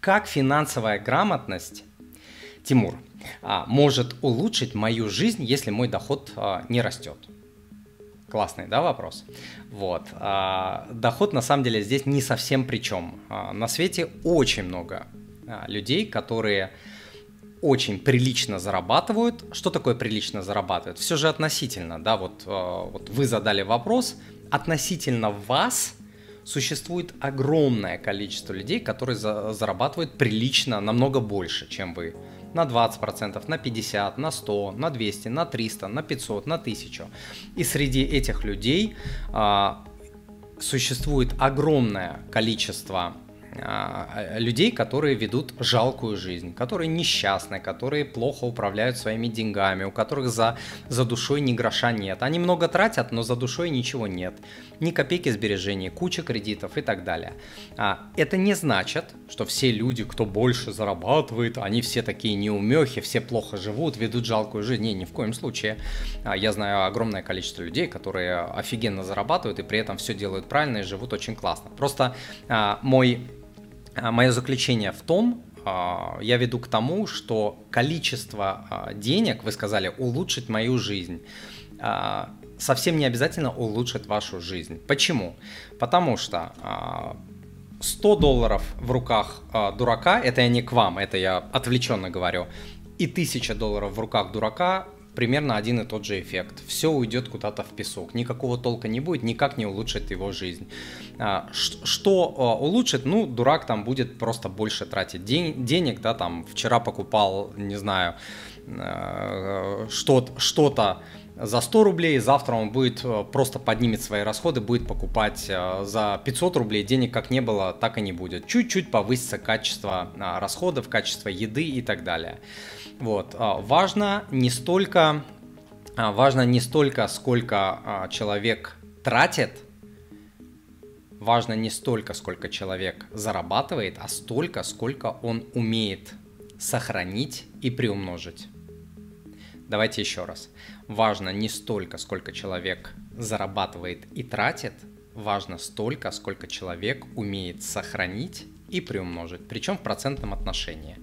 Как финансовая грамотность, Тимур, а, может улучшить мою жизнь, если мой доход а, не растет? Классный, да, вопрос? Вот. А, доход на самом деле здесь не совсем при чем. На свете очень много людей, которые очень прилично зарабатывают. Что такое прилично зарабатывают? Все же относительно, да, вот, вот вы задали вопрос, относительно вас существует огромное количество людей, которые за, зарабатывают прилично намного больше, чем вы на 20%, на 50%, на 100%, на 200%, на 300%, на 500%, на 1000%. И среди этих людей а, существует огромное количество людей, которые ведут жалкую жизнь, которые несчастны, которые плохо управляют своими деньгами, у которых за, за душой ни гроша нет. Они много тратят, но за душой ничего нет. Ни копейки сбережений, куча кредитов и так далее. А, это не значит, что все люди, кто больше зарабатывает, они все такие неумехи, все плохо живут, ведут жалкую жизнь. Не, ни в коем случае. А, я знаю огромное количество людей, которые офигенно зарабатывают и при этом все делают правильно и живут очень классно. Просто мой а, Мое заключение в том, а, я веду к тому, что количество а, денег, вы сказали, улучшить мою жизнь, совсем не обязательно улучшит вашу жизнь. Почему? Потому что 100 долларов в руках дурака, это я не к вам, это я отвлеченно говорю, и 1000 долларов в руках дурака примерно один и тот же эффект. Все уйдет куда-то в песок. Никакого толка не будет, никак не улучшит его жизнь. А, что а, улучшит? Ну, дурак там будет просто больше тратить день, денег, да, там вчера покупал, не знаю, а, что-то за 100 рублей, завтра он будет просто поднимет свои расходы, будет покупать за 500 рублей, денег как не было, так и не будет. Чуть-чуть повысится качество расходов, качество еды и так далее. Вот. А, важно не столько, а, важно не столько, сколько а, человек тратит, важно не столько, сколько человек зарабатывает, а столько, сколько он умеет сохранить и приумножить. Давайте еще раз. Важно не столько, сколько человек зарабатывает и тратит, важно столько, сколько человек умеет сохранить и приумножить, причем в процентном отношении.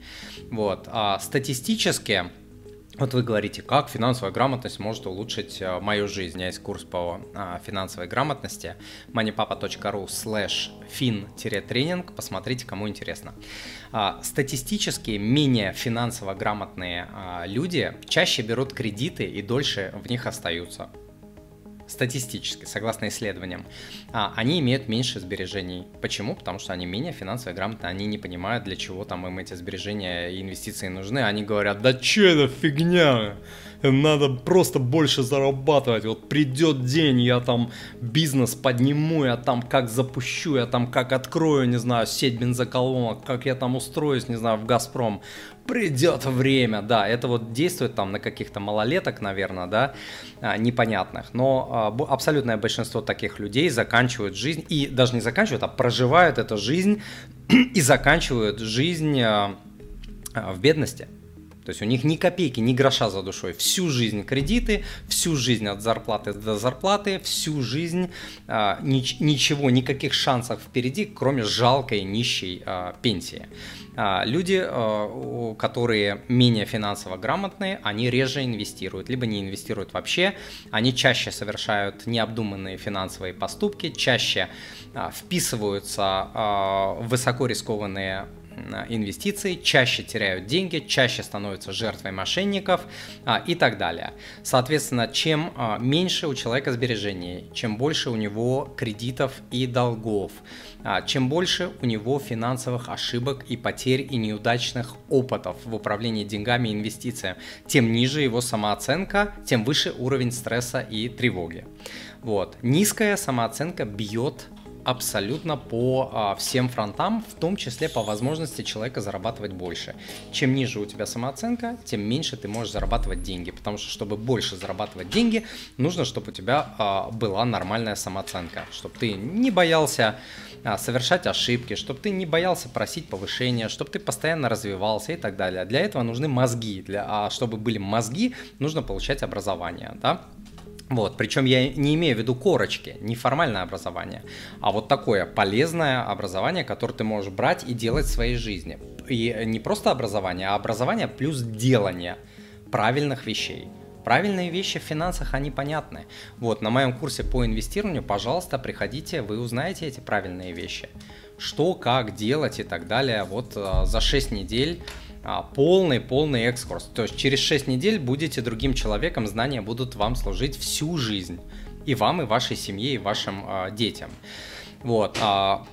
Вот. А статистически, вот вы говорите, как финансовая грамотность может улучшить а, мою жизнь. У меня есть курс по а, финансовой грамотности moneypapa.ru slash fin-тренинг. Посмотрите, кому интересно. А, статистически менее финансово грамотные а, люди чаще берут кредиты и дольше в них остаются статистически, согласно исследованиям, а, они имеют меньше сбережений. Почему? Потому что они менее финансово грамотны, они не понимают, для чего там им эти сбережения и инвестиции нужны. Они говорят, да что это фигня? надо просто больше зарабатывать. Вот придет день, я там бизнес подниму, я там как запущу, я там как открою, не знаю, сеть бензоколонок, как я там устроюсь, не знаю, в Газпром. Придет время, да, это вот действует там на каких-то малолеток, наверное, да, а, непонятных, но абсолютное большинство таких людей заканчивают жизнь, и даже не заканчивают, а проживают эту жизнь и заканчивают жизнь а, в бедности. То есть у них ни копейки, ни гроша за душой. Всю жизнь кредиты, всю жизнь от зарплаты до зарплаты, всю жизнь а, нич- ничего, никаких шансов впереди, кроме жалкой нищей а, пенсии. А, люди, а, которые менее финансово грамотные, они реже инвестируют, либо не инвестируют вообще, они чаще совершают необдуманные финансовые поступки, чаще а, вписываются в высоко рискованные инвестиции, чаще теряют деньги, чаще становятся жертвой мошенников а, и так далее. Соответственно, чем а, меньше у человека сбережений, чем больше у него кредитов и долгов, а, чем больше у него финансовых ошибок и потерь и неудачных опытов в управлении деньгами и инвестициями, тем ниже его самооценка, тем выше уровень стресса и тревоги. Вот. Низкая самооценка бьет абсолютно по а, всем фронтам, в том числе по возможности человека зарабатывать больше. Чем ниже у тебя самооценка, тем меньше ты можешь зарабатывать деньги, потому что чтобы больше зарабатывать деньги, нужно, чтобы у тебя а, была нормальная самооценка, чтобы ты не боялся а, совершать ошибки, чтобы ты не боялся просить повышения, чтобы ты постоянно развивался и так далее. Для этого нужны мозги, для, а чтобы были мозги, нужно получать образование, да. Вот, причем я не имею в виду корочки, неформальное образование, а вот такое полезное образование, которое ты можешь брать и делать в своей жизни. И не просто образование, а образование плюс делание правильных вещей. Правильные вещи в финансах, они понятны. Вот, на моем курсе по инвестированию, пожалуйста, приходите, вы узнаете эти правильные вещи. Что, как делать и так далее. Вот э, за 6 недель полный-полный а, экскурс. То есть через 6 недель будете другим человеком, знания будут вам служить всю жизнь. И вам, и вашей семье, и вашим э, детям. Вот. А,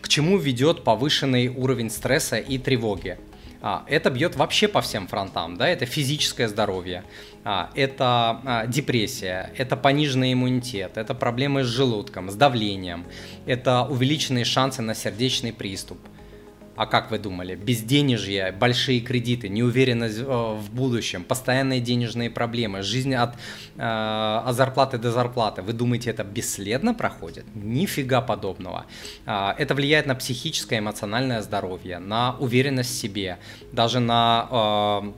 к чему ведет повышенный уровень стресса и тревоги? А, это бьет вообще по всем фронтам, да, это физическое здоровье, а, это а, депрессия, это пониженный иммунитет, это проблемы с желудком, с давлением, это увеличенные шансы на сердечный приступ – а как вы думали? Безденежье, большие кредиты, неуверенность э, в будущем, постоянные денежные проблемы, жизнь от, э, от зарплаты до зарплаты. Вы думаете, это бесследно проходит? Нифига подобного. Э, это влияет на психическое, эмоциональное здоровье, на уверенность в себе, даже на... Э,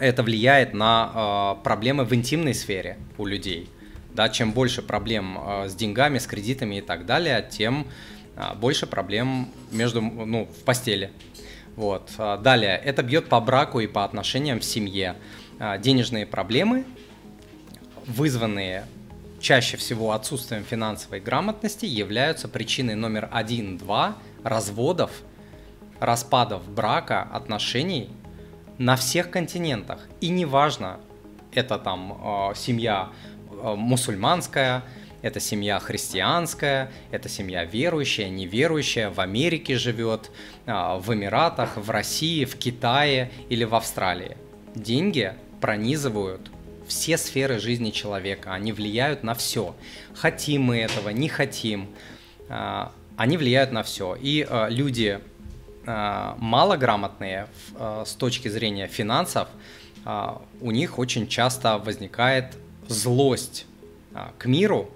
это влияет на э, проблемы в интимной сфере у людей. Да, чем больше проблем э, с деньгами, с кредитами и так далее, тем а, больше проблем между, ну, в постели. Вот. А, далее, это бьет по браку и по отношениям в семье. А, денежные проблемы, вызванные чаще всего отсутствием финансовой грамотности, являются причиной номер один-два разводов, распадов брака, отношений на всех континентах. И неважно, это там семья мусульманская, это семья христианская, это семья верующая, неверующая, в Америке живет, а, в Эмиратах, в России, в Китае или в Австралии. Деньги пронизывают все сферы жизни человека, они влияют на все. Хотим мы этого, не хотим, а, они влияют на все. И а, люди малограмотные с точки зрения финансов, у них очень часто возникает злость к миру,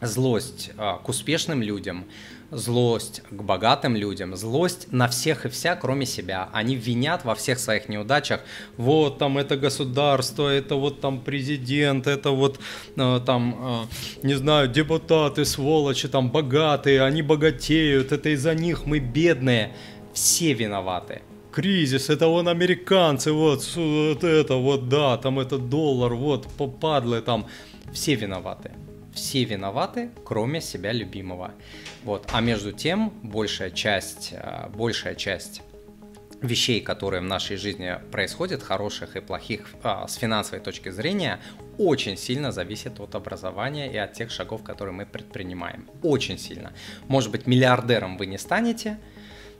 злость а, к успешным людям, злость к богатым людям, злость на всех и вся, кроме себя. Они винят во всех своих неудачах. Вот там это государство, это вот там президент, это вот э, там, э, не знаю, депутаты, сволочи, там богатые, они богатеют, это из-за них мы бедные. Все виноваты. Кризис, это вон американцы, вот, вот это, вот, да, там это доллар, вот, попадлы там. Все виноваты все виноваты, кроме себя любимого. Вот. А между тем, большая часть, э, большая часть вещей, которые в нашей жизни происходят, хороших и плохих а, с финансовой точки зрения, очень сильно зависит от образования и от тех шагов, которые мы предпринимаем. Очень сильно. Может быть, миллиардером вы не станете,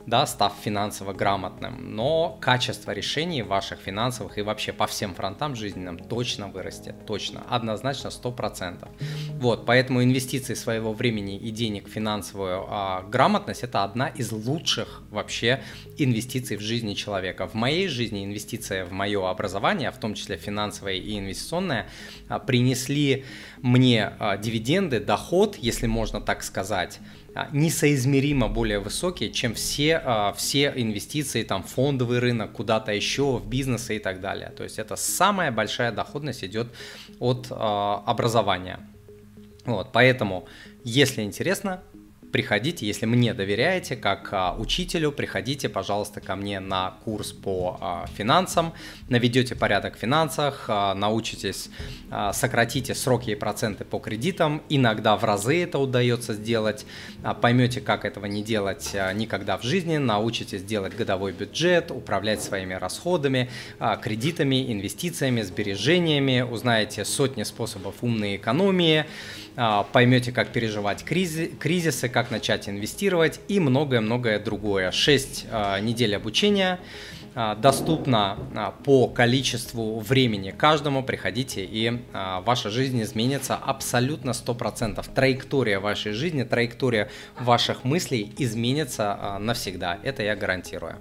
да, став финансово грамотным, но качество решений ваших финансовых и вообще по всем фронтам жизненным точно вырастет, точно, однозначно 100%. Вот, поэтому инвестиции своего времени и денег в финансовую а, грамотность это одна из лучших вообще инвестиций в жизни человека. В моей жизни инвестиция в мое образование, в том числе финансовое и инвестиционное, а, принесли мне а, дивиденды, доход, если можно так сказать, несоизмеримо более высокие, чем все, а, все инвестиции, там, фондовый рынок, куда-то еще, в бизнесы и так далее. То есть это самая большая доходность идет от а, образования. Вот, поэтому, если интересно, приходите, если мне доверяете, как а, учителю, приходите, пожалуйста, ко мне на курс по а, финансам, наведете порядок в финансах, а, научитесь, а, сократите сроки и проценты по кредитам, иногда в разы это удается сделать, а, поймете, как этого не делать а, никогда в жизни, научитесь делать годовой бюджет, управлять своими расходами, а, кредитами, инвестициями, сбережениями, узнаете сотни способов умной экономии, поймете, как переживать кризисы, как начать инвестировать и многое-многое другое. 6 а, недель обучения а, доступно по количеству времени каждому. Приходите, и ваша жизнь изменится абсолютно 100%. Траектория вашей жизни, траектория ваших мыслей изменится навсегда. Это я гарантирую.